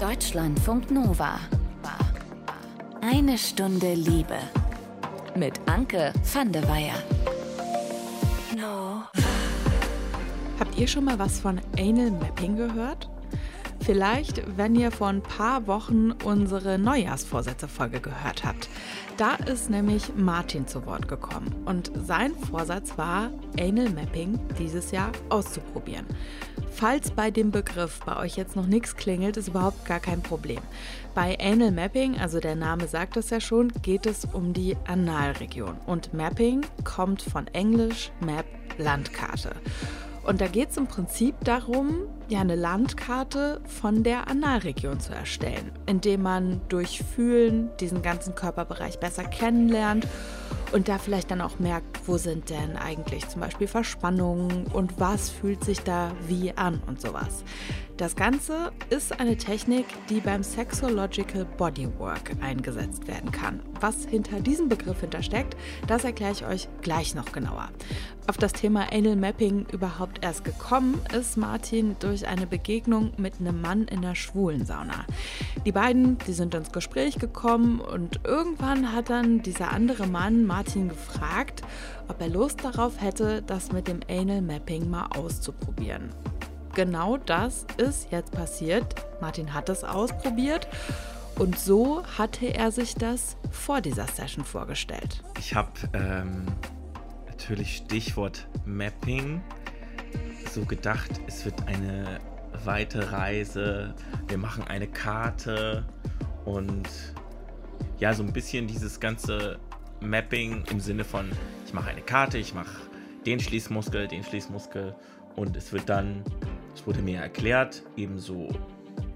Deutschlandfunk Nova. Eine Stunde Liebe. Mit Anke van der Weyer. No. Habt ihr schon mal was von Anal Mapping gehört? Vielleicht, wenn ihr vor ein paar Wochen unsere Neujahrsvorsätze-Folge gehört habt. Da ist nämlich Martin zu Wort gekommen und sein Vorsatz war, Anal Mapping dieses Jahr auszuprobieren. Falls bei dem Begriff bei euch jetzt noch nichts klingelt, ist überhaupt gar kein Problem. Bei Anal Mapping, also der Name sagt es ja schon, geht es um die Analregion. Und Mapping kommt von Englisch Map Landkarte. Und da geht es im Prinzip darum, ja, eine Landkarte von der Analregion zu erstellen, indem man durch Fühlen diesen ganzen Körperbereich besser kennenlernt und da vielleicht dann auch merkt, wo sind denn eigentlich zum Beispiel Verspannungen und was fühlt sich da wie an und sowas. Das Ganze ist eine Technik, die beim Sexological Bodywork eingesetzt werden kann. Was hinter diesem Begriff hintersteckt, das erkläre ich euch gleich noch genauer. Auf das Thema Anal Mapping überhaupt erst gekommen ist Martin durch eine Begegnung mit einem Mann in der schwulen Sauna. Die beiden, die sind ins Gespräch gekommen und irgendwann hat dann dieser andere Mann Martin gefragt, ob er Lust darauf hätte, das mit dem Anal Mapping mal auszuprobieren genau das ist jetzt passiert. Martin hat es ausprobiert und so hatte er sich das vor dieser Session vorgestellt. Ich habe ähm, natürlich Stichwort Mapping so gedacht, es wird eine weite Reise, wir machen eine Karte und ja, so ein bisschen dieses ganze Mapping im Sinne von, ich mache eine Karte, ich mache den Schließmuskel, den Schließmuskel und es wird dann es wurde mir erklärt, ebenso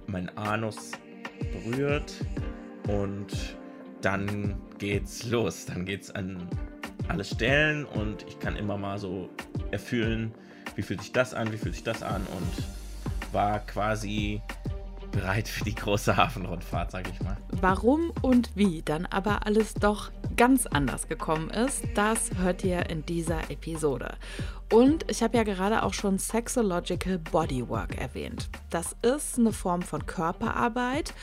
mein Anus berührt und dann geht's los. Dann geht's an alle Stellen und ich kann immer mal so erfüllen, wie fühlt sich das an, wie fühlt sich das an und war quasi bereit für die große Hafenrundfahrt, sag ich mal. Warum und wie dann aber alles doch ganz anders gekommen ist, das hört ihr in dieser Episode. Und ich habe ja gerade auch schon Sexological Bodywork erwähnt. Das ist eine Form von Körperarbeit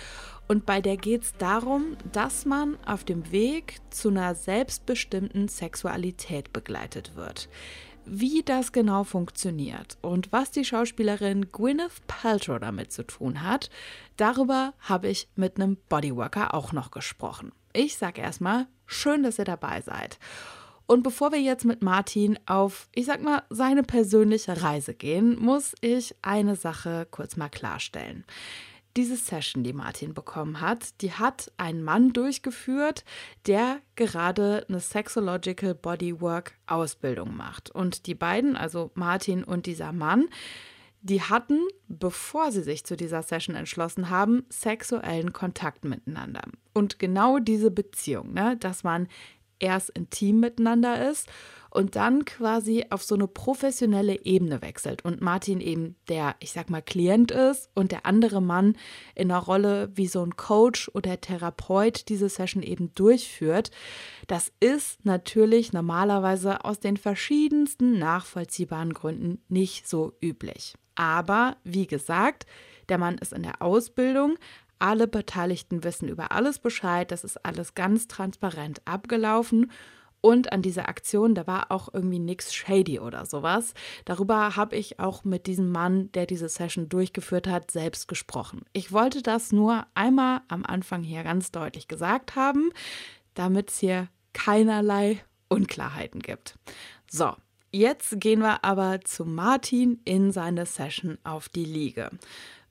und bei der geht es darum, dass man auf dem Weg zu einer selbstbestimmten Sexualität begleitet wird. Wie das genau funktioniert und was die Schauspielerin Gwyneth Paltrow damit zu tun hat, darüber habe ich mit einem Bodyworker auch noch gesprochen. Ich sage erstmal, schön, dass ihr dabei seid. Und bevor wir jetzt mit Martin auf, ich sag mal, seine persönliche Reise gehen, muss ich eine Sache kurz mal klarstellen. Diese Session, die Martin bekommen hat, die hat ein Mann durchgeführt, der gerade eine Sexological Bodywork Ausbildung macht. Und die beiden, also Martin und dieser Mann, die hatten, bevor sie sich zu dieser Session entschlossen haben, sexuellen Kontakt miteinander. Und genau diese Beziehung, ne, dass man erst intim miteinander ist und dann quasi auf so eine professionelle Ebene wechselt und Martin eben der, ich sag mal, Klient ist und der andere Mann in einer Rolle wie so ein Coach oder Therapeut diese Session eben durchführt, das ist natürlich normalerweise aus den verschiedensten nachvollziehbaren Gründen nicht so üblich. Aber wie gesagt, der Mann ist in der Ausbildung, alle Beteiligten wissen über alles Bescheid, das ist alles ganz transparent abgelaufen. Und an dieser Aktion, da war auch irgendwie nichts shady oder sowas. Darüber habe ich auch mit diesem Mann, der diese Session durchgeführt hat, selbst gesprochen. Ich wollte das nur einmal am Anfang hier ganz deutlich gesagt haben, damit es hier keinerlei Unklarheiten gibt. So, jetzt gehen wir aber zu Martin in seine Session auf die Liege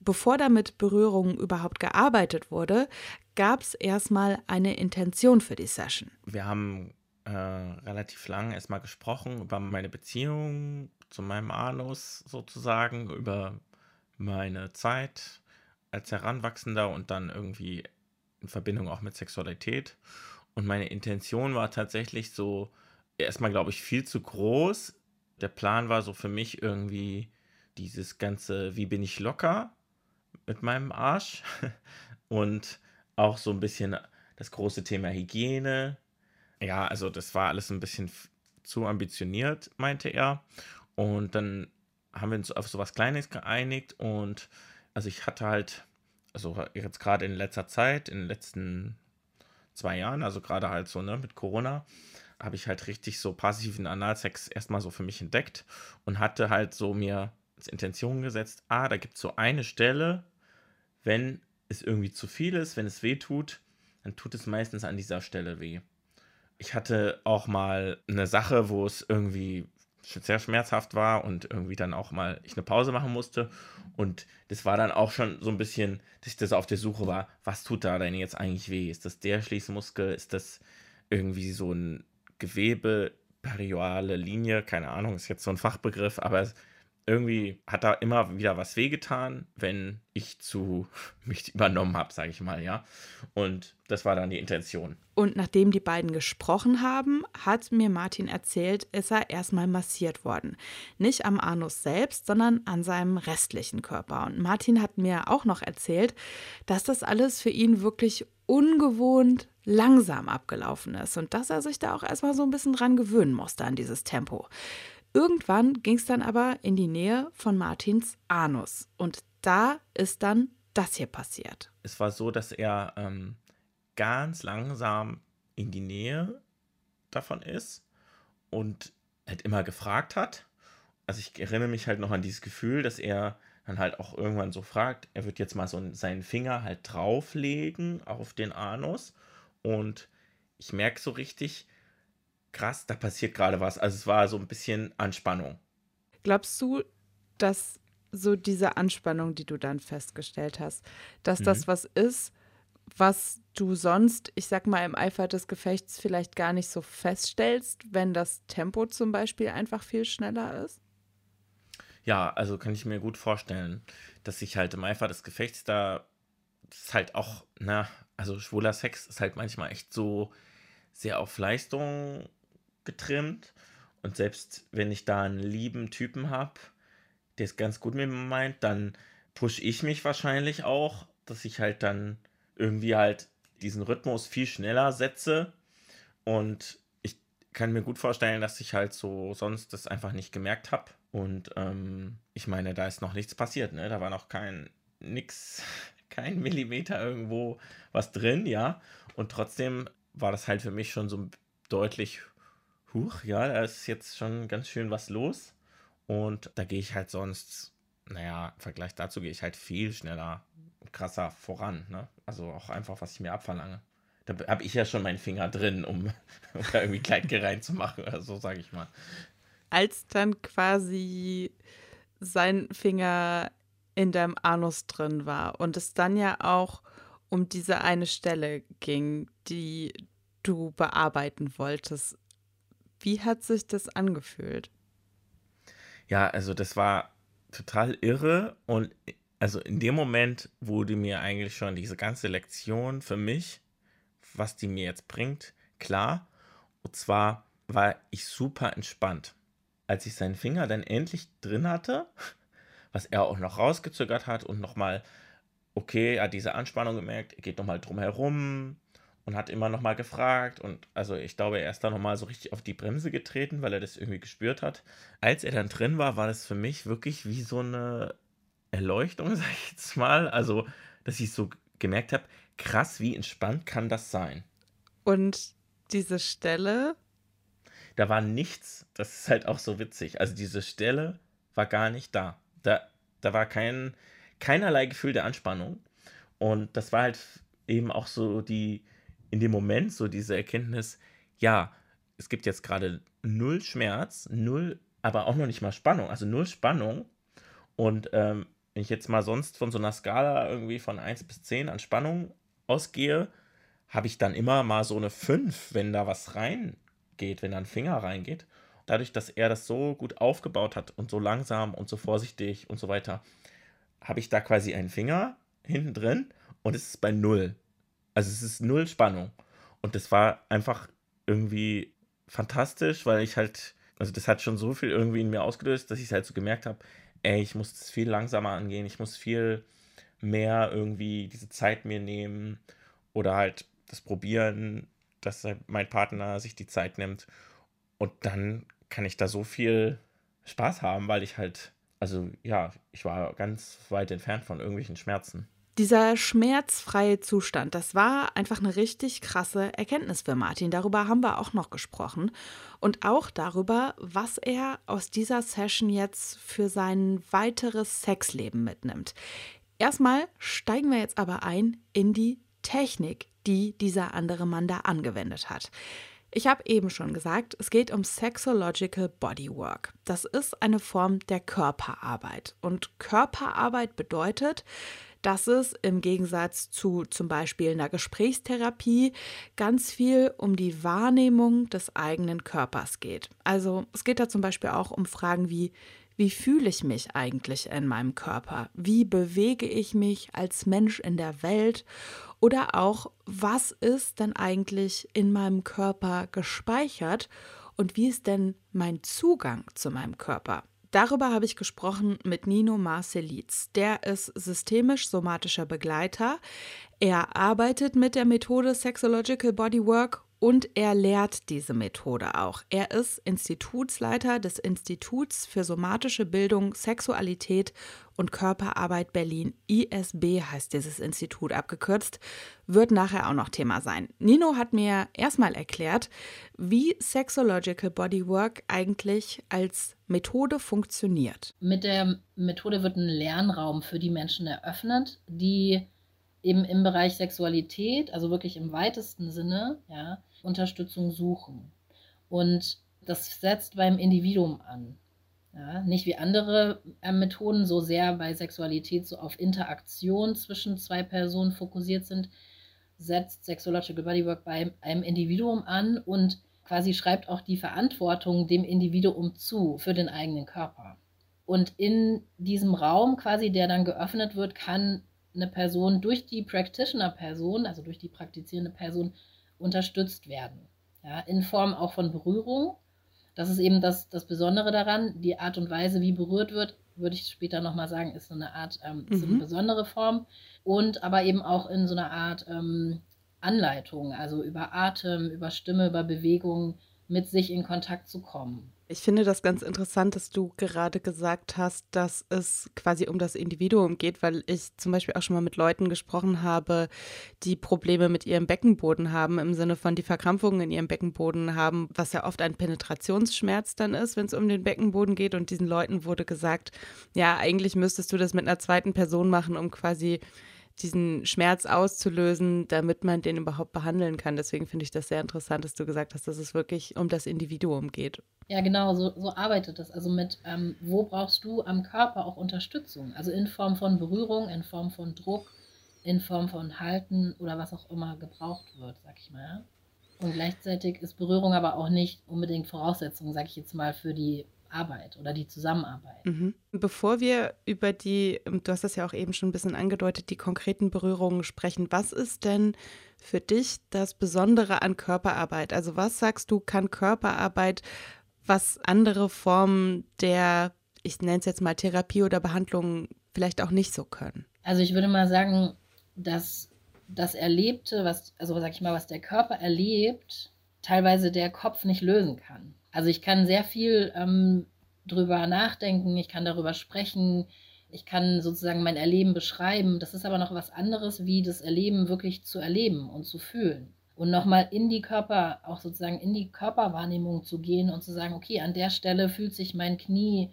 bevor da mit Berührungen überhaupt gearbeitet wurde, gab es erstmal eine Intention für die Session. Wir haben äh, relativ lang erstmal gesprochen über meine Beziehung zu meinem Anus sozusagen, über meine Zeit als Heranwachsender und dann irgendwie in Verbindung auch mit Sexualität. Und meine Intention war tatsächlich so, erstmal glaube ich, viel zu groß. Der Plan war so für mich irgendwie dieses ganze, wie bin ich locker, mit meinem Arsch und auch so ein bisschen das große Thema Hygiene. Ja, also das war alles ein bisschen zu ambitioniert, meinte er. Und dann haben wir uns auf so was Kleines geeinigt und also ich hatte halt also jetzt gerade in letzter Zeit, in den letzten zwei Jahren, also gerade halt so, ne, mit Corona, habe ich halt richtig so passiven Analsex erstmal so für mich entdeckt und hatte halt so mir als Intention gesetzt, ah, da gibt es so eine Stelle, wenn es irgendwie zu viel ist, wenn es weh tut, dann tut es meistens an dieser Stelle weh. Ich hatte auch mal eine Sache, wo es irgendwie sehr schmerzhaft war und irgendwie dann auch mal ich eine Pause machen musste. Und das war dann auch schon so ein bisschen, dass ich das auf der Suche war, was tut da denn jetzt eigentlich weh? Ist das der Schließmuskel? Ist das irgendwie so ein Gewebe, perioale Linie? Keine Ahnung, ist jetzt so ein Fachbegriff, aber irgendwie hat da immer wieder was wehgetan, wenn ich zu mich übernommen habe, sage ich mal, ja. Und das war dann die Intention. Und nachdem die beiden gesprochen haben, hat mir Martin erzählt, ist er erstmal massiert worden. Nicht am Anus selbst, sondern an seinem restlichen Körper. Und Martin hat mir auch noch erzählt, dass das alles für ihn wirklich ungewohnt langsam abgelaufen ist und dass er sich da auch erstmal so ein bisschen dran gewöhnen musste an dieses Tempo. Irgendwann ging es dann aber in die Nähe von Martins Anus. Und da ist dann das hier passiert. Es war so, dass er ähm, ganz langsam in die Nähe davon ist und halt immer gefragt hat. Also ich erinnere mich halt noch an dieses Gefühl, dass er dann halt auch irgendwann so fragt, er wird jetzt mal so seinen Finger halt drauflegen auf den Anus und ich merke so richtig, krass, da passiert gerade was. Also es war so ein bisschen Anspannung. Glaubst du, dass so diese Anspannung, die du dann festgestellt hast, dass mhm. das was ist, was du sonst, ich sag mal, im Eifer des Gefechts vielleicht gar nicht so feststellst, wenn das Tempo zum Beispiel einfach viel schneller ist? Ja, also kann ich mir gut vorstellen, dass ich halt im Eifer des Gefechts da ist halt auch, na, also schwuler Sex ist halt manchmal echt so sehr auf Leistung getrimmt. Und selbst wenn ich da einen lieben Typen habe, der es ganz gut mit mir meint, dann push ich mich wahrscheinlich auch, dass ich halt dann irgendwie halt diesen Rhythmus viel schneller setze. Und ich kann mir gut vorstellen, dass ich halt so sonst das einfach nicht gemerkt habe. Und ähm, ich meine, da ist noch nichts passiert, ne? Da war noch kein nix, kein Millimeter irgendwo was drin, ja. Und trotzdem war das halt für mich schon so deutlich huch, ja, da ist jetzt schon ganz schön was los. Und da gehe ich halt sonst, naja, im Vergleich dazu gehe ich halt viel schneller, krasser voran. Ne? Also auch einfach, was ich mir abverlange. Da habe ich ja schon meinen Finger drin, um, um da irgendwie Kleidke reinzumachen oder so, sage ich mal. Als dann quasi sein Finger in deinem Anus drin war und es dann ja auch um diese eine Stelle ging, die du bearbeiten wolltest. Wie hat sich das angefühlt? Ja, also das war total irre und also in dem Moment wurde mir eigentlich schon diese ganze Lektion für mich, was die mir jetzt bringt, klar. Und zwar war ich super entspannt. Als ich seinen Finger dann endlich drin hatte, was er auch noch rausgezögert hat und nochmal, okay, er hat diese Anspannung gemerkt, er geht nochmal drum herum, und hat immer noch mal gefragt und also ich glaube, er ist da noch mal so richtig auf die Bremse getreten, weil er das irgendwie gespürt hat. Als er dann drin war, war das für mich wirklich wie so eine Erleuchtung, sag ich jetzt mal, also dass ich so gemerkt habe, krass, wie entspannt kann das sein? Und diese Stelle? Da war nichts, das ist halt auch so witzig. Also diese Stelle war gar nicht da. Da, da war kein, keinerlei Gefühl der Anspannung. Und das war halt eben auch so die, in dem Moment so diese Erkenntnis, ja, es gibt jetzt gerade null Schmerz, null, aber auch noch nicht mal Spannung, also null Spannung. Und ähm, wenn ich jetzt mal sonst von so einer Skala irgendwie von 1 bis 10 an Spannung ausgehe, habe ich dann immer mal so eine 5, wenn da was reingeht, wenn da ein Finger reingeht. Dadurch, dass er das so gut aufgebaut hat und so langsam und so vorsichtig und so weiter, habe ich da quasi einen Finger hinten drin und es ist bei 0. Also es ist null Spannung. Und das war einfach irgendwie fantastisch, weil ich halt, also das hat schon so viel irgendwie in mir ausgelöst, dass ich halt so gemerkt habe, ey, ich muss das viel langsamer angehen, ich muss viel mehr irgendwie diese Zeit mir nehmen oder halt das probieren, dass halt mein Partner sich die Zeit nimmt. Und dann kann ich da so viel Spaß haben, weil ich halt, also ja, ich war ganz weit entfernt von irgendwelchen Schmerzen. Dieser schmerzfreie Zustand, das war einfach eine richtig krasse Erkenntnis für Martin. Darüber haben wir auch noch gesprochen. Und auch darüber, was er aus dieser Session jetzt für sein weiteres Sexleben mitnimmt. Erstmal steigen wir jetzt aber ein in die Technik, die dieser andere Mann da angewendet hat. Ich habe eben schon gesagt, es geht um Sexological Bodywork. Das ist eine Form der Körperarbeit. Und Körperarbeit bedeutet, dass es im Gegensatz zu zum Beispiel einer Gesprächstherapie ganz viel um die Wahrnehmung des eigenen Körpers geht. Also es geht da zum Beispiel auch um Fragen wie, wie fühle ich mich eigentlich in meinem Körper? Wie bewege ich mich als Mensch in der Welt? Oder auch, was ist denn eigentlich in meinem Körper gespeichert? Und wie ist denn mein Zugang zu meinem Körper? Darüber habe ich gesprochen mit Nino Marcelitz. Der ist systemisch-somatischer Begleiter. Er arbeitet mit der Methode Sexological Bodywork und er lehrt diese Methode auch. Er ist Institutsleiter des Instituts für somatische Bildung, Sexualität und Körperarbeit Berlin. ISB heißt dieses Institut abgekürzt, wird nachher auch noch Thema sein. Nino hat mir erstmal erklärt, wie Sexological Bodywork eigentlich als Methode funktioniert. Mit der Methode wird ein Lernraum für die Menschen eröffnet, die eben im Bereich Sexualität, also wirklich im weitesten Sinne, ja, Unterstützung suchen. Und das setzt beim Individuum an. Ja, nicht wie andere äh, Methoden so sehr bei Sexualität so auf Interaktion zwischen zwei Personen fokussiert sind, setzt Sexological Bodywork bei einem Individuum an und quasi schreibt auch die Verantwortung dem Individuum zu für den eigenen Körper. Und in diesem Raum quasi, der dann geöffnet wird, kann eine Person durch die Practitioner-Person, also durch die praktizierende Person, unterstützt werden. Ja, in Form auch von Berührung, das ist eben das, das Besondere daran. Die Art und Weise, wie berührt wird, würde ich später nochmal sagen, ist so eine Art, ähm, mhm. so eine besondere Form. Und aber eben auch in so einer Art ähm, Anleitung, also über Atem, über Stimme, über Bewegung mit sich in Kontakt zu kommen. Ich finde das ganz interessant, dass du gerade gesagt hast, dass es quasi um das Individuum geht, weil ich zum Beispiel auch schon mal mit Leuten gesprochen habe, die Probleme mit ihrem Beckenboden haben, im Sinne von die Verkrampfungen in ihrem Beckenboden haben, was ja oft ein Penetrationsschmerz dann ist, wenn es um den Beckenboden geht. Und diesen Leuten wurde gesagt, ja, eigentlich müsstest du das mit einer zweiten Person machen, um quasi diesen Schmerz auszulösen, damit man den überhaupt behandeln kann. Deswegen finde ich das sehr interessant, dass du gesagt hast, dass es wirklich um das Individuum geht. Ja, genau, so, so arbeitet das. Also mit, ähm, wo brauchst du am Körper auch Unterstützung? Also in Form von Berührung, in Form von Druck, in Form von Halten oder was auch immer gebraucht wird, sag ich mal. Und gleichzeitig ist Berührung aber auch nicht unbedingt Voraussetzung, sag ich jetzt mal, für die Arbeit oder die Zusammenarbeit. Mhm. Bevor wir über die, du hast das ja auch eben schon ein bisschen angedeutet, die konkreten Berührungen sprechen, was ist denn für dich das Besondere an Körperarbeit? Also was sagst du, kann Körperarbeit, was andere Formen der, ich nenne es jetzt mal Therapie oder Behandlung vielleicht auch nicht so können? Also ich würde mal sagen, dass das Erlebte, was, also sag ich mal, was der Körper erlebt, teilweise der Kopf nicht lösen kann. Also ich kann sehr viel ähm, drüber nachdenken, ich kann darüber sprechen, ich kann sozusagen mein Erleben beschreiben. Das ist aber noch was anderes, wie das Erleben wirklich zu erleben und zu fühlen. Und nochmal in die Körper, auch sozusagen in die Körperwahrnehmung zu gehen und zu sagen, okay, an der Stelle fühlt sich mein Knie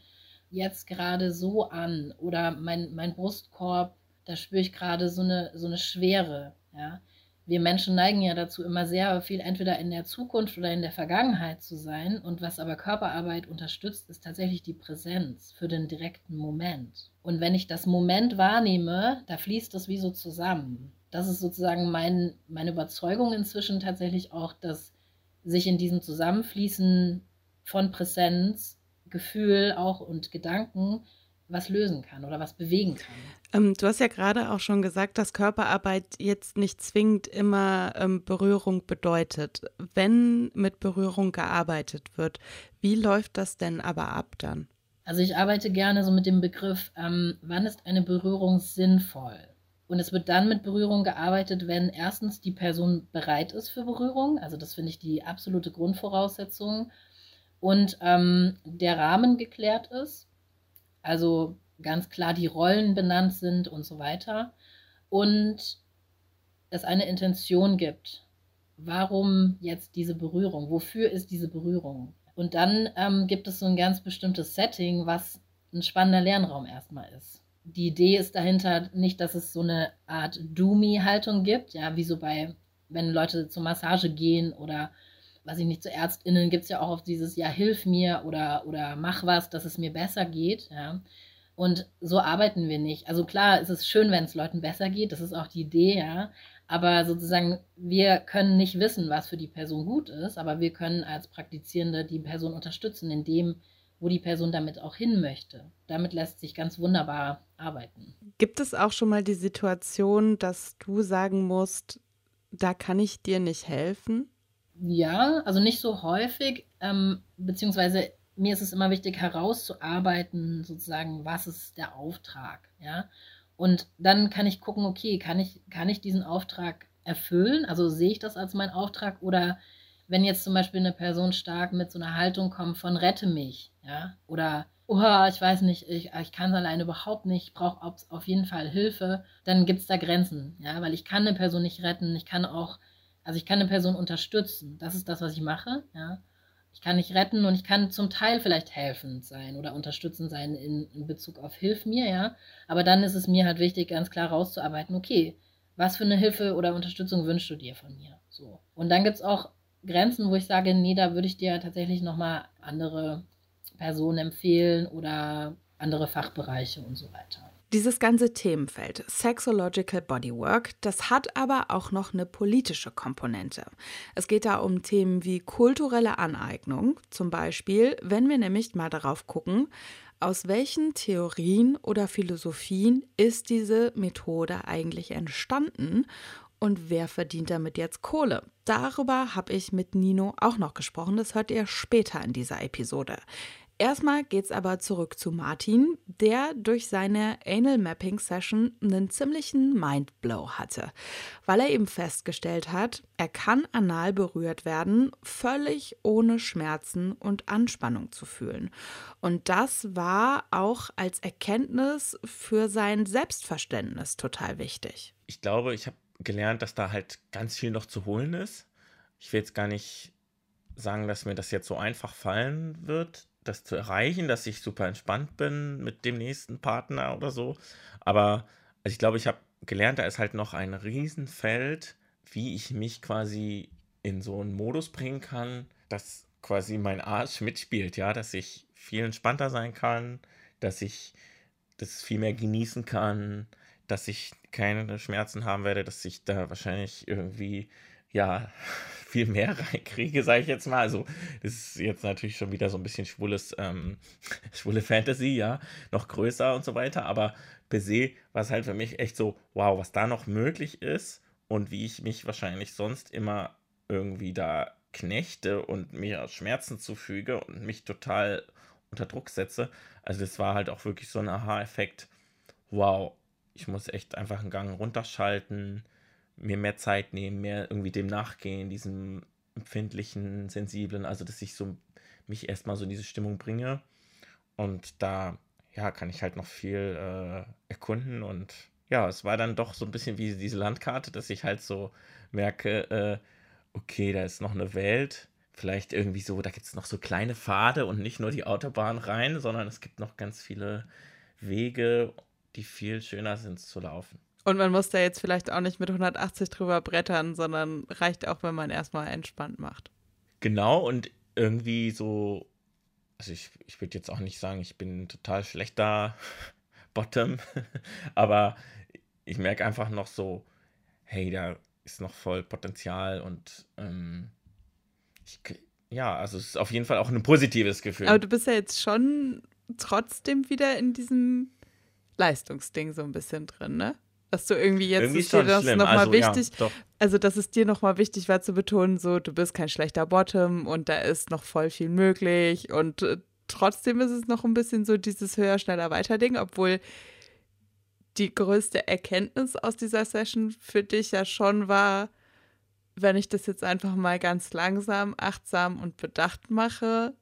jetzt gerade so an oder mein, mein Brustkorb, da spüre ich gerade so eine, so eine Schwere. Ja? Wir Menschen neigen ja dazu, immer sehr viel entweder in der Zukunft oder in der Vergangenheit zu sein. Und was aber Körperarbeit unterstützt, ist tatsächlich die Präsenz für den direkten Moment. Und wenn ich das Moment wahrnehme, da fließt das wie so zusammen. Das ist sozusagen mein, meine Überzeugung inzwischen tatsächlich auch, dass sich in diesem Zusammenfließen von Präsenz, Gefühl auch und Gedanken was lösen kann oder was bewegen kann. Ähm, du hast ja gerade auch schon gesagt, dass Körperarbeit jetzt nicht zwingend immer ähm, Berührung bedeutet. Wenn mit Berührung gearbeitet wird, wie läuft das denn aber ab dann? Also ich arbeite gerne so mit dem Begriff, ähm, wann ist eine Berührung sinnvoll? Und es wird dann mit Berührung gearbeitet, wenn erstens die Person bereit ist für Berührung. Also das finde ich die absolute Grundvoraussetzung. Und ähm, der Rahmen geklärt ist also ganz klar die Rollen benannt sind und so weiter. und es eine Intention gibt. Warum jetzt diese Berührung? Wofür ist diese Berührung? Und dann ähm, gibt es so ein ganz bestimmtes Setting, was ein spannender Lernraum erstmal ist. Die Idee ist dahinter nicht, dass es so eine Art Doomy-Haltung gibt, ja, wie so bei, wenn Leute zur Massage gehen oder, weiß ich nicht, zu ÄrztInnen gibt es ja auch auf dieses, ja, hilf mir oder, oder mach was, dass es mir besser geht, ja. Und so arbeiten wir nicht. Also klar, es ist schön, wenn es Leuten besser geht, das ist auch die Idee, ja. Aber sozusagen, wir können nicht wissen, was für die Person gut ist, aber wir können als Praktizierende die Person unterstützen in dem, wo die Person damit auch hin möchte. Damit lässt sich ganz wunderbar arbeiten. Gibt es auch schon mal die Situation, dass du sagen musst, da kann ich dir nicht helfen? Ja, also nicht so häufig, ähm, beziehungsweise mir ist es immer wichtig herauszuarbeiten, sozusagen, was ist der Auftrag, ja. Und dann kann ich gucken, okay, kann ich, kann ich diesen Auftrag erfüllen? Also sehe ich das als meinen Auftrag? Oder wenn jetzt zum Beispiel eine Person stark mit so einer Haltung kommt von rette mich, ja, oder oh, ich weiß nicht, ich, ich kann es alleine überhaupt nicht, ich brauche auf jeden Fall Hilfe, dann gibt es da Grenzen, ja, weil ich kann eine Person nicht retten, ich kann auch, also ich kann eine Person unterstützen, das ist das, was ich mache, ja, ich kann nicht retten und ich kann zum Teil vielleicht helfend sein oder unterstützend sein in, in Bezug auf Hilf mir, ja. Aber dann ist es mir halt wichtig, ganz klar rauszuarbeiten, okay, was für eine Hilfe oder Unterstützung wünschst du dir von mir? So. Und dann gibt es auch Grenzen, wo ich sage, nee, da würde ich dir tatsächlich nochmal andere Personen empfehlen oder andere Fachbereiche und so weiter. Dieses ganze Themenfeld Sexological Bodywork, das hat aber auch noch eine politische Komponente. Es geht da um Themen wie kulturelle Aneignung, zum Beispiel, wenn wir nämlich mal darauf gucken, aus welchen Theorien oder Philosophien ist diese Methode eigentlich entstanden und wer verdient damit jetzt Kohle? Darüber habe ich mit Nino auch noch gesprochen. Das hört ihr später in dieser Episode. Erstmal geht's aber zurück zu Martin, der durch seine Anal Mapping Session einen ziemlichen Mindblow hatte, weil er eben festgestellt hat, er kann anal berührt werden, völlig ohne Schmerzen und Anspannung zu fühlen. Und das war auch als Erkenntnis für sein Selbstverständnis total wichtig. Ich glaube, ich habe gelernt, dass da halt ganz viel noch zu holen ist. Ich will jetzt gar nicht sagen, dass mir das jetzt so einfach fallen wird, das zu erreichen, dass ich super entspannt bin mit dem nächsten Partner oder so. Aber also ich glaube, ich habe gelernt, da ist halt noch ein Riesenfeld, wie ich mich quasi in so einen Modus bringen kann, dass quasi mein Arsch mitspielt, ja, dass ich viel entspannter sein kann, dass ich das viel mehr genießen kann, dass ich keine Schmerzen haben werde, dass ich da wahrscheinlich irgendwie ja viel mehr reinkriege, sage ich jetzt mal. Also, das ist jetzt natürlich schon wieder so ein bisschen schwules, ähm, schwule Fantasy, ja, noch größer und so weiter. Aber per se war es halt für mich echt so, wow, was da noch möglich ist und wie ich mich wahrscheinlich sonst immer irgendwie da knechte und mir Schmerzen zufüge und mich total unter Druck setze. Also, das war halt auch wirklich so ein Aha-Effekt. Wow, ich muss echt einfach einen Gang runterschalten mir mehr Zeit nehmen, mehr irgendwie dem nachgehen, diesem empfindlichen, sensiblen, also dass ich so mich erstmal so in diese Stimmung bringe. Und da, ja, kann ich halt noch viel äh, erkunden und ja, es war dann doch so ein bisschen wie diese Landkarte, dass ich halt so merke, äh, okay, da ist noch eine Welt. Vielleicht irgendwie so, da gibt es noch so kleine Pfade und nicht nur die Autobahn rein, sondern es gibt noch ganz viele Wege, die viel schöner sind zu laufen. Und man muss da jetzt vielleicht auch nicht mit 180 drüber brettern, sondern reicht auch, wenn man erstmal entspannt macht. Genau, und irgendwie so, also ich, ich würde jetzt auch nicht sagen, ich bin ein total schlechter Bottom, aber ich merke einfach noch so, hey, da ist noch voll Potenzial und ähm, ich, ja, also es ist auf jeden Fall auch ein positives Gefühl. Aber du bist ja jetzt schon trotzdem wieder in diesem Leistungsding so ein bisschen drin, ne? Dass du irgendwie jetzt irgendwie ist dir das nochmal also, wichtig, ja, also dass es dir nochmal wichtig war zu betonen, so du bist kein schlechter Bottom und da ist noch voll viel möglich und äh, trotzdem ist es noch ein bisschen so dieses höher, schneller, weiter Ding, obwohl die größte Erkenntnis aus dieser Session für dich ja schon war, wenn ich das jetzt einfach mal ganz langsam, achtsam und bedacht mache,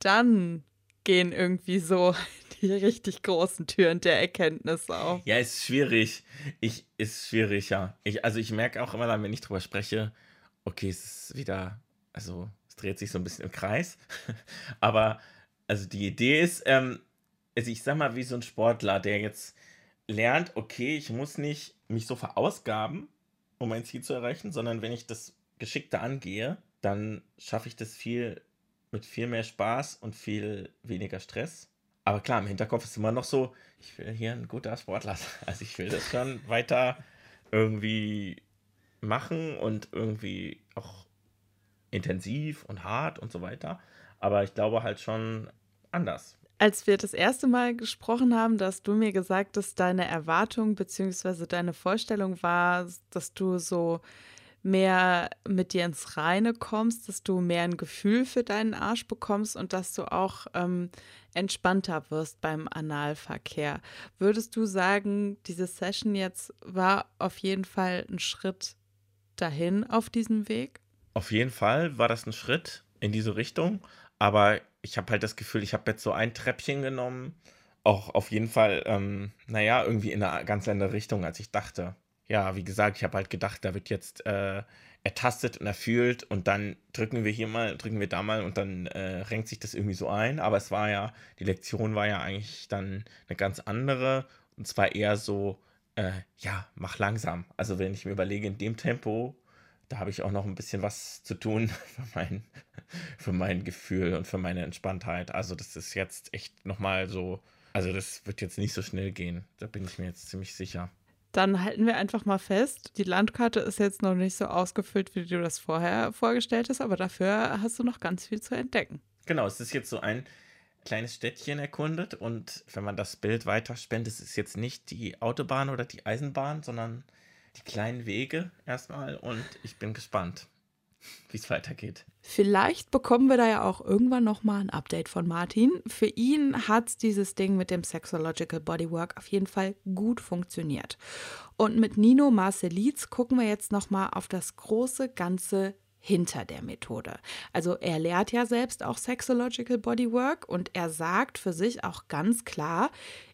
dann gehen irgendwie so die richtig großen Türen der Erkenntnis auf. Ja, ist schwierig. Ich, ist schwierig, ja. Ich, also ich merke auch immer dann, wenn ich drüber spreche, okay, es ist wieder, also es dreht sich so ein bisschen im Kreis. Aber also die Idee ist, ähm, also ich sag mal, wie so ein Sportler, der jetzt lernt, okay, ich muss nicht mich so verausgaben, um mein Ziel zu erreichen, sondern wenn ich das geschickter angehe, dann schaffe ich das viel mit viel mehr Spaß und viel weniger Stress. Aber klar, im Hinterkopf ist immer noch so, ich will hier ein guter Sportler sein. Also ich will das schon weiter irgendwie machen und irgendwie auch intensiv und hart und so weiter. Aber ich glaube halt schon anders. Als wir das erste Mal gesprochen haben, dass du mir gesagt hast, deine Erwartung bzw. deine Vorstellung war, dass du so mehr mit dir ins Reine kommst, dass du mehr ein Gefühl für deinen Arsch bekommst und dass du auch ähm, entspannter wirst beim Analverkehr. Würdest du sagen, diese Session jetzt war auf jeden Fall ein Schritt dahin auf diesem Weg? Auf jeden Fall war das ein Schritt in diese Richtung, aber ich habe halt das Gefühl, ich habe jetzt so ein Treppchen genommen, auch auf jeden Fall, ähm, naja, irgendwie in eine ganz andere Richtung, als ich dachte ja, wie gesagt, ich habe halt gedacht, da wird jetzt äh, ertastet und erfühlt und dann drücken wir hier mal, drücken wir da mal und dann äh, renkt sich das irgendwie so ein. Aber es war ja, die Lektion war ja eigentlich dann eine ganz andere und zwar eher so, äh, ja, mach langsam. Also wenn ich mir überlege, in dem Tempo, da habe ich auch noch ein bisschen was zu tun für mein, für mein Gefühl und für meine Entspanntheit. Also das ist jetzt echt nochmal so, also das wird jetzt nicht so schnell gehen. Da bin ich mir jetzt ziemlich sicher. Dann halten wir einfach mal fest, die Landkarte ist jetzt noch nicht so ausgefüllt, wie du das vorher vorgestellt hast, aber dafür hast du noch ganz viel zu entdecken. Genau, es ist jetzt so ein kleines Städtchen erkundet und wenn man das Bild weiterspendet, es ist jetzt nicht die Autobahn oder die Eisenbahn, sondern die kleinen Wege erstmal und ich bin gespannt wie es weitergeht. Vielleicht bekommen wir da ja auch irgendwann nochmal ein Update von Martin. Für ihn hat dieses Ding mit dem Sexological Bodywork auf jeden Fall gut funktioniert. Und mit Nino Marcelitz gucken wir jetzt nochmal auf das große Ganze hinter der Methode. Also er lehrt ja selbst auch Sexological Bodywork und er sagt für sich auch ganz klar,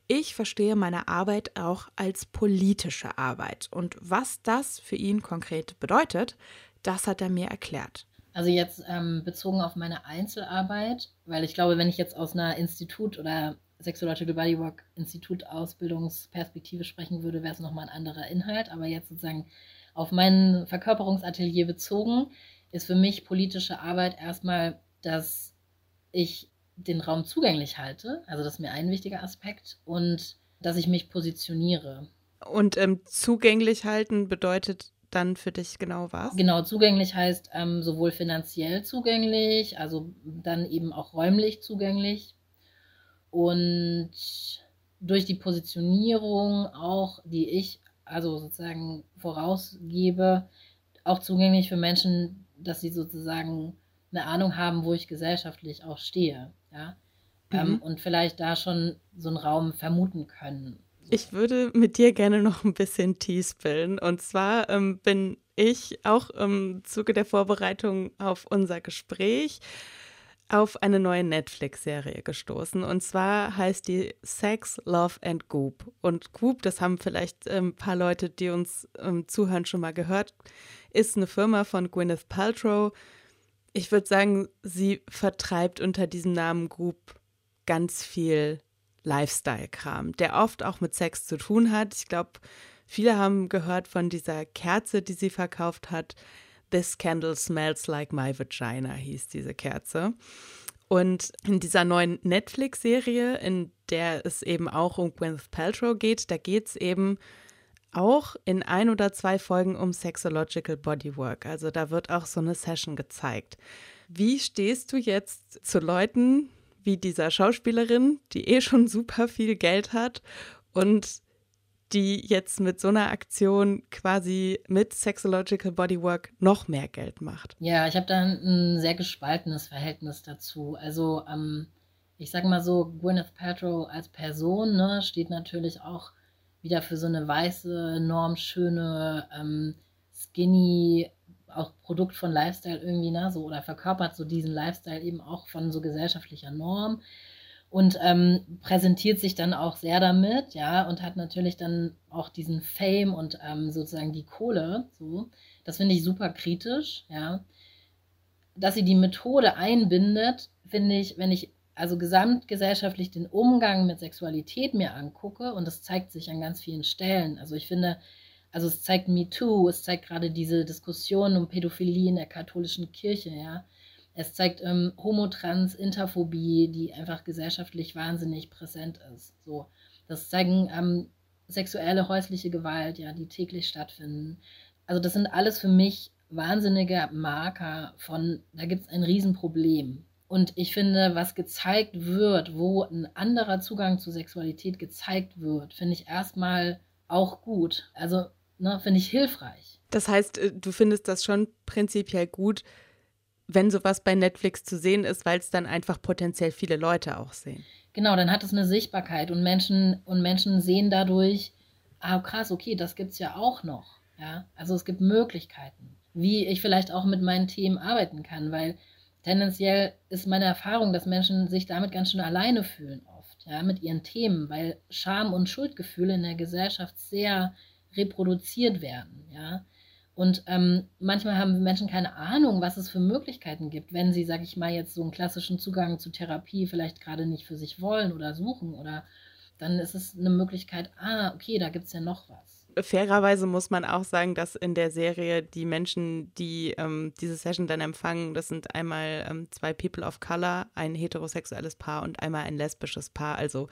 ich verstehe meine Arbeit auch als politische Arbeit. Und was das für ihn konkret bedeutet, das hat er mir erklärt. Also jetzt ähm, bezogen auf meine Einzelarbeit, weil ich glaube, wenn ich jetzt aus einer Institut- oder Sexological Bodywork Institut Ausbildungsperspektive sprechen würde, wäre es nochmal ein anderer Inhalt. Aber jetzt sozusagen auf mein Verkörperungsatelier bezogen, ist für mich politische Arbeit erstmal, dass ich den Raum zugänglich halte. Also das ist mir ein wichtiger Aspekt und dass ich mich positioniere. Und ähm, zugänglich halten bedeutet dann für dich genau was? Genau, zugänglich heißt ähm, sowohl finanziell zugänglich, also dann eben auch räumlich zugänglich. Und durch die Positionierung auch, die ich also sozusagen vorausgebe, auch zugänglich für Menschen, dass sie sozusagen eine Ahnung haben, wo ich gesellschaftlich auch stehe. Ja? Ähm, mhm. Ähm, und vielleicht da schon so einen Raum vermuten können. Ich würde mit dir gerne noch ein bisschen Tee spillen. Und zwar ähm, bin ich auch im Zuge der Vorbereitung auf unser Gespräch auf eine neue Netflix-Serie gestoßen. Und zwar heißt die Sex, Love and Goop. Und Goop, das haben vielleicht ein ähm, paar Leute, die uns ähm, zuhören, schon mal gehört, ist eine Firma von Gwyneth Paltrow. Ich würde sagen, sie vertreibt unter diesem Namen Goop ganz viel Lifestyle-Kram, der oft auch mit Sex zu tun hat. Ich glaube, viele haben gehört von dieser Kerze, die sie verkauft hat. This candle smells like my vagina hieß diese Kerze. Und in dieser neuen Netflix-Serie, in der es eben auch um Gwyneth Paltrow geht, da geht es eben auch in ein oder zwei Folgen um Sexological Bodywork. Also da wird auch so eine Session gezeigt. Wie stehst du jetzt zu Leuten, wie dieser Schauspielerin, die eh schon super viel Geld hat und die jetzt mit so einer Aktion quasi mit Sexological Bodywork noch mehr Geld macht. Ja, ich habe da ein sehr gespaltenes Verhältnis dazu. Also, ähm, ich sage mal so, Gwyneth Paltrow als Person ne, steht natürlich auch wieder für so eine weiße, normschöne, ähm, skinny auch Produkt von Lifestyle irgendwie, ne, so oder verkörpert so diesen Lifestyle eben auch von so gesellschaftlicher Norm. und ähm, präsentiert sich dann auch sehr damit, ja, und hat natürlich dann auch diesen Fame und ähm, sozusagen die Kohle, so. Das finde ich super kritisch, ja. Dass sie die Methode einbindet, finde ich, wenn ich also gesamtgesellschaftlich den Umgang mit Sexualität mir angucke, und das zeigt sich an ganz vielen Stellen. Also ich finde, also es zeigt MeToo, es zeigt gerade diese Diskussion um Pädophilie in der katholischen Kirche, ja. Es zeigt ähm, Homotrans, Interphobie, die einfach gesellschaftlich wahnsinnig präsent ist. So, das zeigen ähm, sexuelle häusliche Gewalt, ja, die täglich stattfinden. Also das sind alles für mich wahnsinnige Marker von, da gibt es ein Riesenproblem. Und ich finde, was gezeigt wird, wo ein anderer Zugang zu Sexualität gezeigt wird, finde ich erstmal auch gut. Also ne, finde ich hilfreich. Das heißt, äh, du findest das schon prinzipiell gut, wenn sowas bei Netflix zu sehen ist, weil es dann einfach potenziell viele Leute auch sehen. Genau, dann hat es eine Sichtbarkeit und Menschen und Menschen sehen dadurch, ah krass, okay, das gibt es ja auch noch. Ja, also es gibt Möglichkeiten, wie ich vielleicht auch mit meinen Themen arbeiten kann, weil tendenziell ist meine Erfahrung, dass Menschen sich damit ganz schön alleine fühlen oft, ja, mit ihren Themen, weil Scham und Schuldgefühle in der Gesellschaft sehr reproduziert werden, ja. Und ähm, manchmal haben Menschen keine Ahnung, was es für Möglichkeiten gibt, wenn sie, sag ich mal, jetzt so einen klassischen Zugang zu Therapie vielleicht gerade nicht für sich wollen oder suchen oder dann ist es eine Möglichkeit, ah, okay, da gibt es ja noch was. Fairerweise muss man auch sagen, dass in der Serie die Menschen, die ähm, diese Session dann empfangen, das sind einmal ähm, zwei People of Color, ein heterosexuelles Paar und einmal ein lesbisches Paar. Also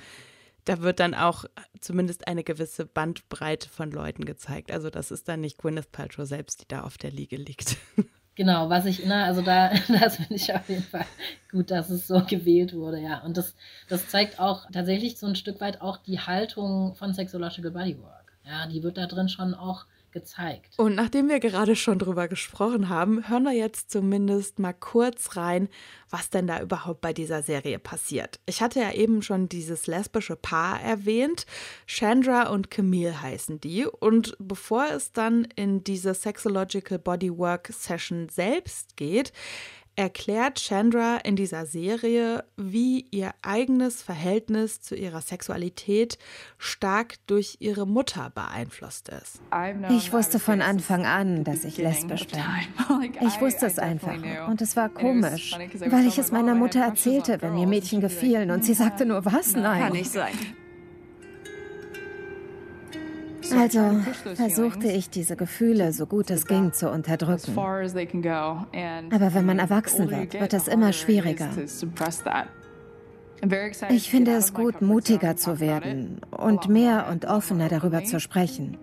da wird dann auch zumindest eine gewisse Bandbreite von Leuten gezeigt. Also das ist dann nicht Gwyneth Paltrow selbst, die da auf der Liege liegt. Genau, was ich, na, also da, das finde ich auf jeden Fall gut, dass es so gewählt wurde, ja. Und das, das zeigt auch tatsächlich so ein Stück weit auch die Haltung von Sexological Bodywork. Ja, die wird da drin schon auch gezeigt. Und nachdem wir gerade schon drüber gesprochen haben, hören wir jetzt zumindest mal kurz rein, was denn da überhaupt bei dieser Serie passiert. Ich hatte ja eben schon dieses lesbische Paar erwähnt. Chandra und Camille heißen die. Und bevor es dann in diese Sexological Bodywork Session selbst geht, erklärt Chandra in dieser Serie, wie ihr eigenes Verhältnis zu ihrer Sexualität stark durch ihre Mutter beeinflusst ist. Ich wusste von Anfang an, dass ich lesbisch bin. Ich wusste es einfach und es war komisch, weil ich es meiner Mutter erzählte, wenn mir Mädchen gefielen und sie sagte nur, was? Nein. Kann nicht sein. Also versuchte ich diese Gefühle so gut es ging zu unterdrücken. Aber wenn man erwachsen wird, wird es immer schwieriger. Ich finde es gut, mutiger zu werden und mehr und offener darüber zu sprechen.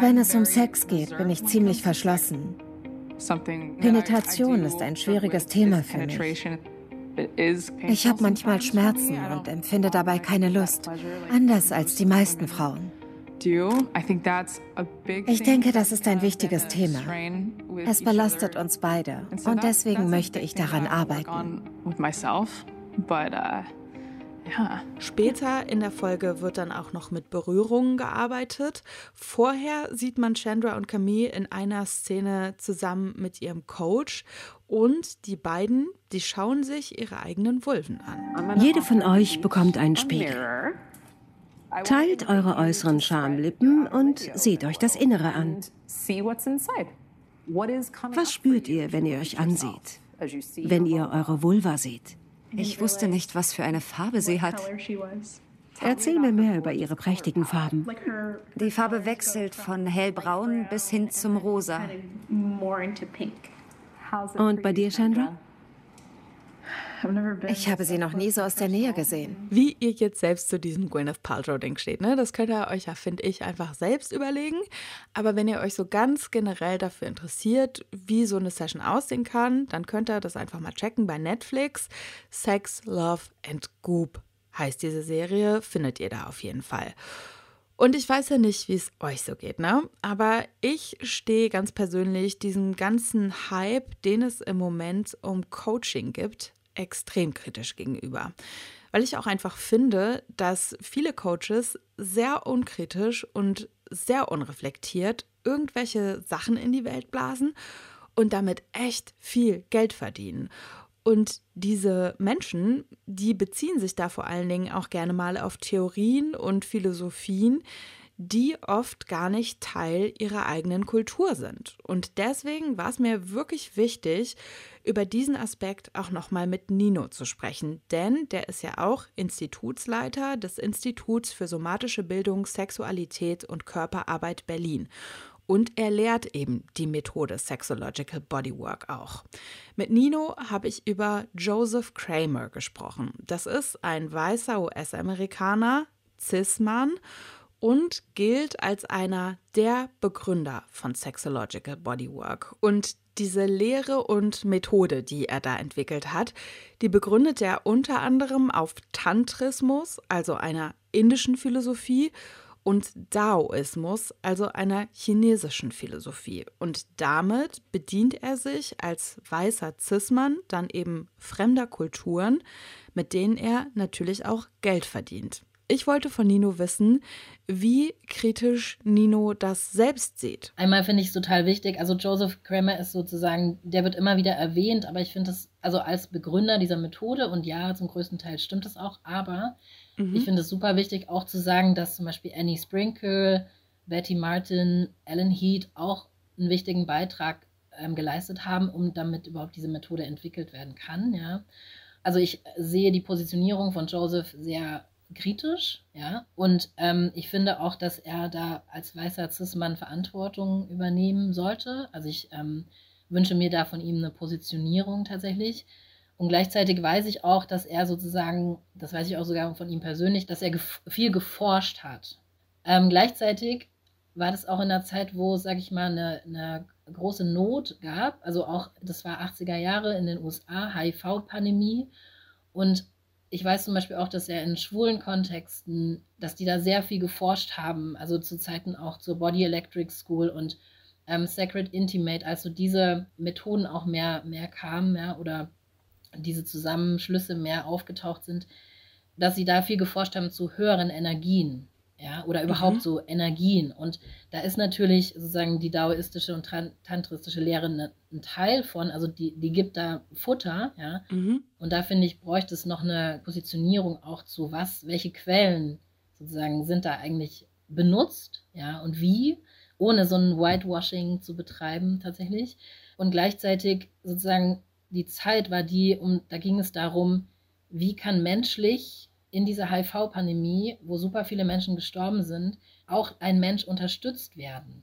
Wenn es um Sex geht, bin ich ziemlich verschlossen. Penetration ist ein schwieriges Thema für mich. Ich habe manchmal Schmerzen und empfinde dabei keine Lust, anders als die meisten Frauen. Ich denke, das ist ein wichtiges Thema. Es belastet uns beide und deswegen möchte ich daran arbeiten. Uh, Später in der Folge wird dann auch noch mit Berührungen gearbeitet. Vorher sieht man Chandra und Camille in einer Szene zusammen mit ihrem Coach und die beiden, die schauen sich ihre eigenen Vulven an. Jede von euch bekommt einen Spiegel. Teilt eure äußeren Schamlippen und seht euch das Innere an. Was spürt ihr, wenn ihr euch ansieht? Wenn ihr eure Vulva seht? Ich wusste nicht, was für eine Farbe sie hat. Erzähl mir mehr über ihre prächtigen Farben. Die Farbe wechselt von hellbraun bis hin zum rosa. Und bei dir, Chandra? Ich habe sie noch nie so aus der Nähe gesehen. Wie ihr jetzt selbst zu diesem Gwyneth Paltrow-Ding steht, ne? das könnt ihr euch ja, finde ich, einfach selbst überlegen. Aber wenn ihr euch so ganz generell dafür interessiert, wie so eine Session aussehen kann, dann könnt ihr das einfach mal checken bei Netflix. Sex, Love and Goop heißt diese Serie, findet ihr da auf jeden Fall. Und ich weiß ja nicht, wie es euch so geht, ne? Aber ich stehe ganz persönlich diesem ganzen Hype, den es im Moment um Coaching gibt, extrem kritisch gegenüber. Weil ich auch einfach finde, dass viele Coaches sehr unkritisch und sehr unreflektiert irgendwelche Sachen in die Welt blasen und damit echt viel Geld verdienen. Und diese Menschen, die beziehen sich da vor allen Dingen auch gerne mal auf Theorien und Philosophien, die oft gar nicht Teil ihrer eigenen Kultur sind. Und deswegen war es mir wirklich wichtig, über diesen Aspekt auch nochmal mit Nino zu sprechen, denn der ist ja auch Institutsleiter des Instituts für somatische Bildung, Sexualität und Körperarbeit Berlin. Und er lehrt eben die Methode Sexological Bodywork auch. Mit Nino habe ich über Joseph Kramer gesprochen. Das ist ein weißer US-Amerikaner, Cis-Mann und gilt als einer der Begründer von Sexological Bodywork. Und diese Lehre und Methode, die er da entwickelt hat, die begründet er unter anderem auf Tantrismus, also einer indischen Philosophie, und Daoismus, also einer chinesischen Philosophie. Und damit bedient er sich als weißer Cis-Mann dann eben fremder Kulturen, mit denen er natürlich auch Geld verdient. Ich wollte von Nino wissen, wie kritisch Nino das selbst sieht. Einmal finde ich es total wichtig. Also Joseph Kramer ist sozusagen, der wird immer wieder erwähnt, aber ich finde es, also als Begründer dieser Methode, und ja, zum größten Teil stimmt es auch, aber mhm. ich finde es super wichtig auch zu sagen, dass zum Beispiel Annie Sprinkle, Betty Martin, Ellen Heath auch einen wichtigen Beitrag ähm, geleistet haben, um damit überhaupt diese Methode entwickelt werden kann. Ja. Also ich sehe die Positionierung von Joseph sehr kritisch, ja. Und ähm, ich finde auch, dass er da als weißer Cis-Mann Verantwortung übernehmen sollte. Also ich ähm, wünsche mir da von ihm eine Positionierung tatsächlich. Und gleichzeitig weiß ich auch, dass er sozusagen, das weiß ich auch sogar von ihm persönlich, dass er gef viel geforscht hat. Ähm, gleichzeitig war das auch in einer Zeit, wo, sag ich mal, eine, eine große Not gab. Also auch, das war 80er Jahre in den USA, HIV-Pandemie. Und ich weiß zum Beispiel auch, dass er in schwulen Kontexten, dass die da sehr viel geforscht haben, also zu Zeiten auch zur Body Electric School und ähm, Sacred Intimate, also diese Methoden auch mehr, mehr kamen, ja, oder diese Zusammenschlüsse mehr aufgetaucht sind, dass sie da viel geforscht haben zu höheren Energien ja, oder überhaupt mhm. so Energien. Und da ist natürlich sozusagen die daoistische und tantristische Lehre ne, ein Teil von, also die, die gibt da Futter, ja. Mhm. Und da finde ich, bräuchte es noch eine Positionierung auch zu was, welche Quellen sozusagen sind da eigentlich benutzt, ja, und wie, ohne so ein Whitewashing zu betreiben tatsächlich. Und gleichzeitig sozusagen die Zeit war die, um, da ging es darum, wie kann menschlich in dieser HIV-Pandemie, wo super viele Menschen gestorben sind, auch ein Mensch unterstützt werden.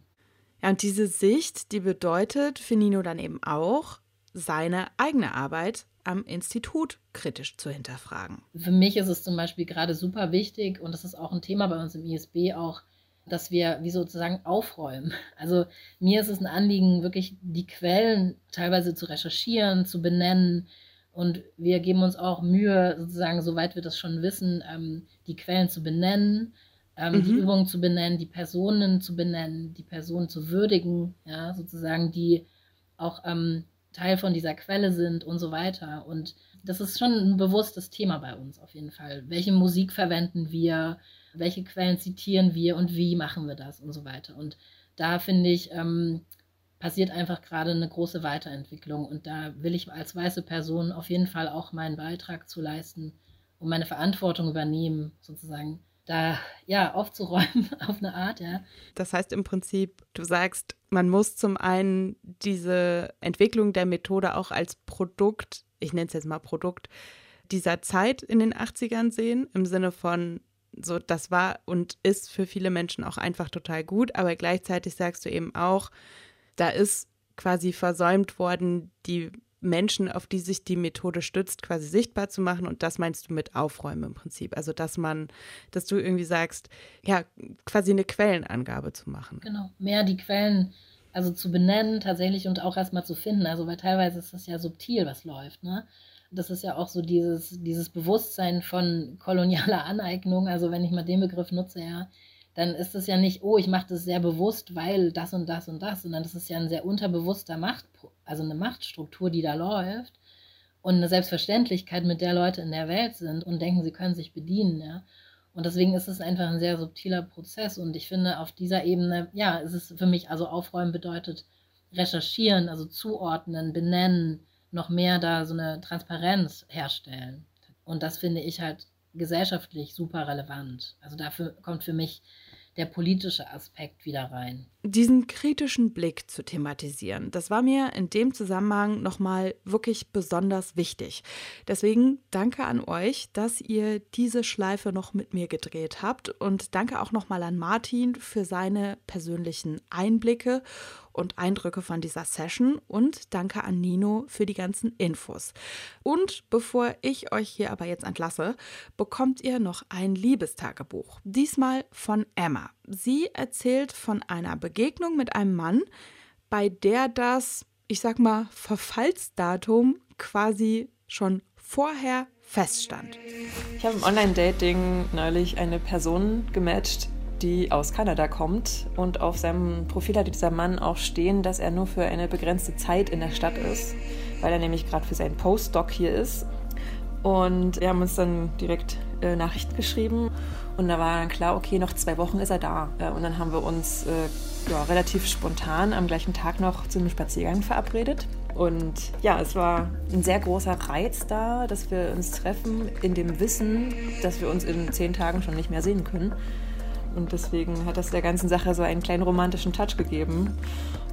Ja, und diese Sicht, die bedeutet für Nino dann eben auch, seine eigene Arbeit am Institut kritisch zu hinterfragen. Für mich ist es zum Beispiel gerade super wichtig, und das ist auch ein Thema bei uns im ISB auch, dass wir wie sozusagen aufräumen. Also mir ist es ein Anliegen, wirklich die Quellen teilweise zu recherchieren, zu benennen, und wir geben uns auch Mühe, sozusagen, soweit wir das schon wissen, ähm, die Quellen zu benennen, ähm, mhm. die Übungen zu benennen, die Personen zu benennen, die Personen zu würdigen, ja, sozusagen, die auch ähm, Teil von dieser Quelle sind und so weiter. Und das ist schon ein bewusstes Thema bei uns auf jeden Fall. Welche Musik verwenden wir, welche Quellen zitieren wir und wie machen wir das und so weiter. Und da finde ich, ähm, passiert einfach gerade eine große Weiterentwicklung. Und da will ich als weiße Person auf jeden Fall auch meinen Beitrag zu leisten und meine Verantwortung übernehmen, sozusagen da ja aufzuräumen auf eine Art, ja. Das heißt im Prinzip, du sagst, man muss zum einen diese Entwicklung der Methode auch als Produkt, ich nenne es jetzt mal Produkt, dieser Zeit in den 80ern sehen, im Sinne von, so, das war und ist für viele Menschen auch einfach total gut, aber gleichzeitig sagst du eben auch, da ist quasi versäumt worden, die Menschen, auf die sich die Methode stützt, quasi sichtbar zu machen. Und das meinst du mit Aufräumen im Prinzip. Also, dass man, dass du irgendwie sagst, ja, quasi eine Quellenangabe zu machen. Genau, mehr die Quellen, also zu benennen tatsächlich und auch erstmal zu finden. Also, weil teilweise ist das ja subtil, was läuft, ne? Das ist ja auch so dieses, dieses Bewusstsein von kolonialer Aneignung. Also, wenn ich mal den Begriff nutze, ja, dann ist es ja nicht, oh, ich mache das sehr bewusst, weil das und das und das, sondern das ist ja ein sehr unterbewusster Macht, also eine Machtstruktur, die da läuft und eine Selbstverständlichkeit, mit der Leute in der Welt sind und denken, sie können sich bedienen, ja. Und deswegen ist es einfach ein sehr subtiler Prozess und ich finde, auf dieser Ebene, ja, ist es für mich, also aufräumen bedeutet recherchieren, also zuordnen, benennen, noch mehr da so eine Transparenz herstellen. Und das finde ich halt gesellschaftlich super relevant. Also dafür kommt für mich der politische Aspekt wieder rein. Diesen kritischen Blick zu thematisieren, das war mir in dem Zusammenhang nochmal wirklich besonders wichtig. Deswegen danke an euch, dass ihr diese Schleife noch mit mir gedreht habt und danke auch nochmal an Martin für seine persönlichen Einblicke und Eindrücke von dieser Session und danke an Nino für die ganzen Infos. Und bevor ich euch hier aber jetzt entlasse, bekommt ihr noch ein Liebestagebuch, diesmal von Emma. Sie erzählt von einer Begegnung mit einem Mann, bei der das, ich sag mal, Verfallsdatum quasi schon vorher feststand. Ich habe im Online-Dating neulich eine Person gematcht, die aus Kanada kommt. Und auf seinem Profil hat dieser Mann auch stehen, dass er nur für eine begrenzte Zeit in der Stadt ist, weil er nämlich gerade für seinen Postdoc hier ist. Und wir haben uns dann direkt äh, Nachricht geschrieben. Und da war dann klar, okay, noch zwei Wochen ist er da. Äh, und dann haben wir uns äh, ja, relativ spontan am gleichen Tag noch zu einem Spaziergang verabredet. Und ja, es war ein sehr großer Reiz da, dass wir uns treffen, in dem Wissen, dass wir uns in zehn Tagen schon nicht mehr sehen können. Und deswegen hat das der ganzen Sache so einen kleinen romantischen Touch gegeben.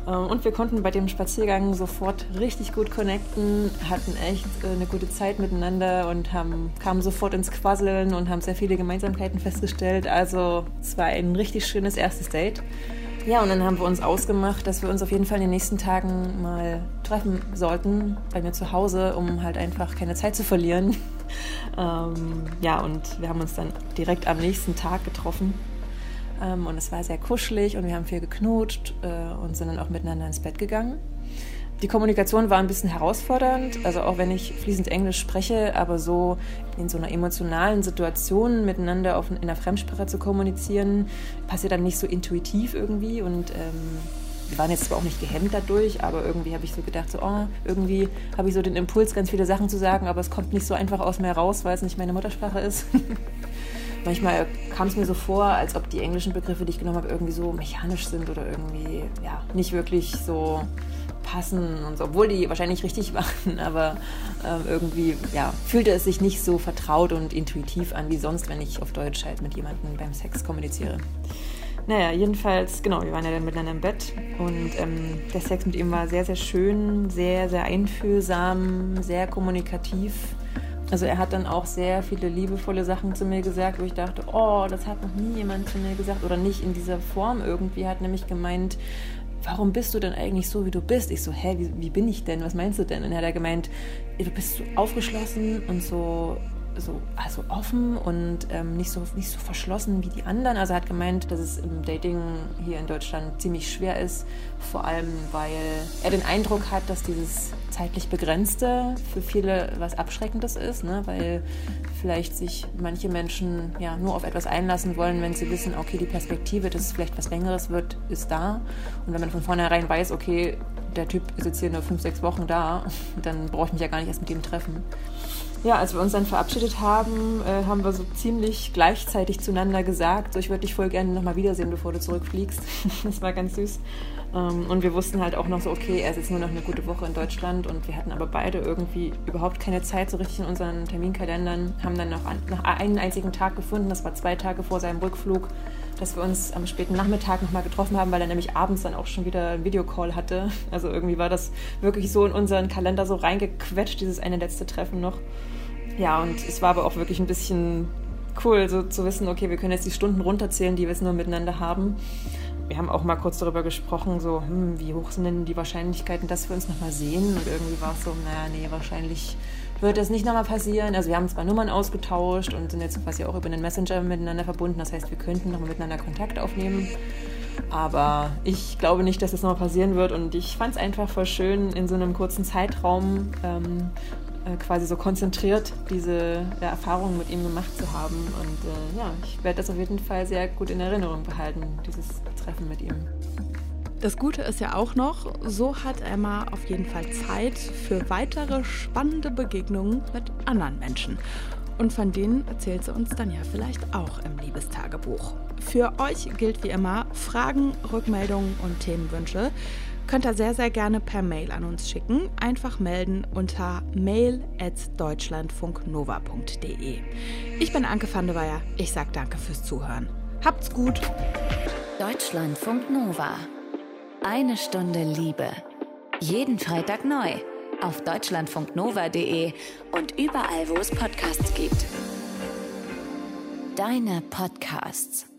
Ähm, und wir konnten bei dem Spaziergang sofort richtig gut connecten, hatten echt äh, eine gute Zeit miteinander und haben, kamen sofort ins Quasseln und haben sehr viele Gemeinsamkeiten festgestellt. Also es war ein richtig schönes erstes Date. Ja, und dann haben wir uns ausgemacht, dass wir uns auf jeden Fall in den nächsten Tagen mal treffen sollten bei mir zu Hause, um halt einfach keine Zeit zu verlieren. ähm, ja, und wir haben uns dann direkt am nächsten Tag getroffen ähm, und es war sehr kuschelig und wir haben viel geknutscht äh, und sind dann auch miteinander ins Bett gegangen. Die Kommunikation war ein bisschen herausfordernd, also auch wenn ich fließend Englisch spreche, aber so in so einer emotionalen Situation miteinander auf, in einer Fremdsprache zu kommunizieren, passiert dann nicht so intuitiv irgendwie und ähm, wir waren jetzt zwar auch nicht gehemmt dadurch, aber irgendwie habe ich so gedacht, so, oh, irgendwie habe ich so den Impuls, ganz viele Sachen zu sagen, aber es kommt nicht so einfach aus mir raus, weil es nicht meine Muttersprache ist. Manchmal kam es mir so vor, als ob die englischen Begriffe, die ich genommen habe, irgendwie so mechanisch sind oder irgendwie ja, nicht wirklich so passen und so, obwohl die wahrscheinlich richtig waren, aber äh, irgendwie ja, fühlte es sich nicht so vertraut und intuitiv an wie sonst, wenn ich auf Deutsch halt mit jemandem beim Sex kommuniziere. Naja, jedenfalls, genau, wir waren ja dann miteinander im Bett und ähm, der Sex mit ihm war sehr, sehr schön, sehr, sehr einfühlsam, sehr kommunikativ also er hat dann auch sehr viele liebevolle Sachen zu mir gesagt, wo ich dachte, oh, das hat noch nie jemand zu mir gesagt oder nicht in dieser Form irgendwie. Hat nämlich gemeint, warum bist du denn eigentlich so, wie du bist? Ich so, hä, wie, wie bin ich denn? Was meinst du denn? Und er hat er gemeint, du bist so aufgeschlossen und so so also offen und ähm, nicht, so, nicht so verschlossen wie die anderen. Also er hat gemeint, dass es im Dating hier in Deutschland ziemlich schwer ist, vor allem weil er den Eindruck hat, dass dieses zeitlich begrenzte für viele was Abschreckendes ist, ne? weil vielleicht sich manche Menschen ja nur auf etwas einlassen wollen, wenn sie wissen, okay, die Perspektive, dass es vielleicht was Längeres wird, ist da. Und wenn man von vornherein weiß, okay, der Typ ist jetzt hier nur fünf, sechs Wochen da, dann brauche ich mich ja gar nicht erst mit ihm treffen. Ja, als wir uns dann verabschiedet haben, äh, haben wir so ziemlich gleichzeitig zueinander gesagt, so ich würde dich voll gerne nochmal wiedersehen, bevor du zurückfliegst. das war ganz süß. Ähm, und wir wussten halt auch noch so, okay, er ist jetzt nur noch eine gute Woche in Deutschland und wir hatten aber beide irgendwie überhaupt keine Zeit so richtig in unseren Terminkalendern, haben dann noch, an, noch einen einzigen Tag gefunden, das war zwei Tage vor seinem Rückflug, dass wir uns am späten Nachmittag nochmal getroffen haben, weil er nämlich abends dann auch schon wieder einen Videocall hatte. Also irgendwie war das wirklich so in unseren Kalender so reingequetscht, dieses eine letzte Treffen noch. Ja, und es war aber auch wirklich ein bisschen cool, so zu wissen, okay, wir können jetzt die Stunden runterzählen, die wir jetzt nur miteinander haben. Wir haben auch mal kurz darüber gesprochen, so, hm, wie hoch sind denn die Wahrscheinlichkeiten, dass wir uns nochmal sehen? Und irgendwie war es so, naja, nee, wahrscheinlich wird das nicht nochmal passieren. Also wir haben zwar Nummern ausgetauscht und sind jetzt quasi auch über den Messenger miteinander verbunden. Das heißt, wir könnten nochmal miteinander Kontakt aufnehmen. Aber ich glaube nicht, dass das nochmal passieren wird. Und ich fand es einfach voll schön, in so einem kurzen Zeitraum ähm, äh, quasi so konzentriert diese ja, Erfahrungen mit ihm gemacht zu haben. Und äh, ja, ich werde das auf jeden Fall sehr gut in Erinnerung behalten, dieses Treffen mit ihm. Das Gute ist ja auch noch, so hat Emma auf jeden Fall Zeit für weitere spannende Begegnungen mit anderen Menschen. Und von denen erzählt sie uns dann ja vielleicht auch im Liebestagebuch. Für euch gilt wie immer Fragen, Rückmeldungen und Themenwünsche könnt ihr sehr, sehr gerne per Mail an uns schicken. Einfach melden unter mail.deutschlandfunknova.de. Ich bin Anke van der Weyer. Ich sage danke fürs Zuhören. Habt's gut. Deutschlandfunk Nova. Eine Stunde Liebe. Jeden Freitag neu. Auf deutschlandfunknova.de und überall, wo es Podcasts gibt. Deine Podcasts.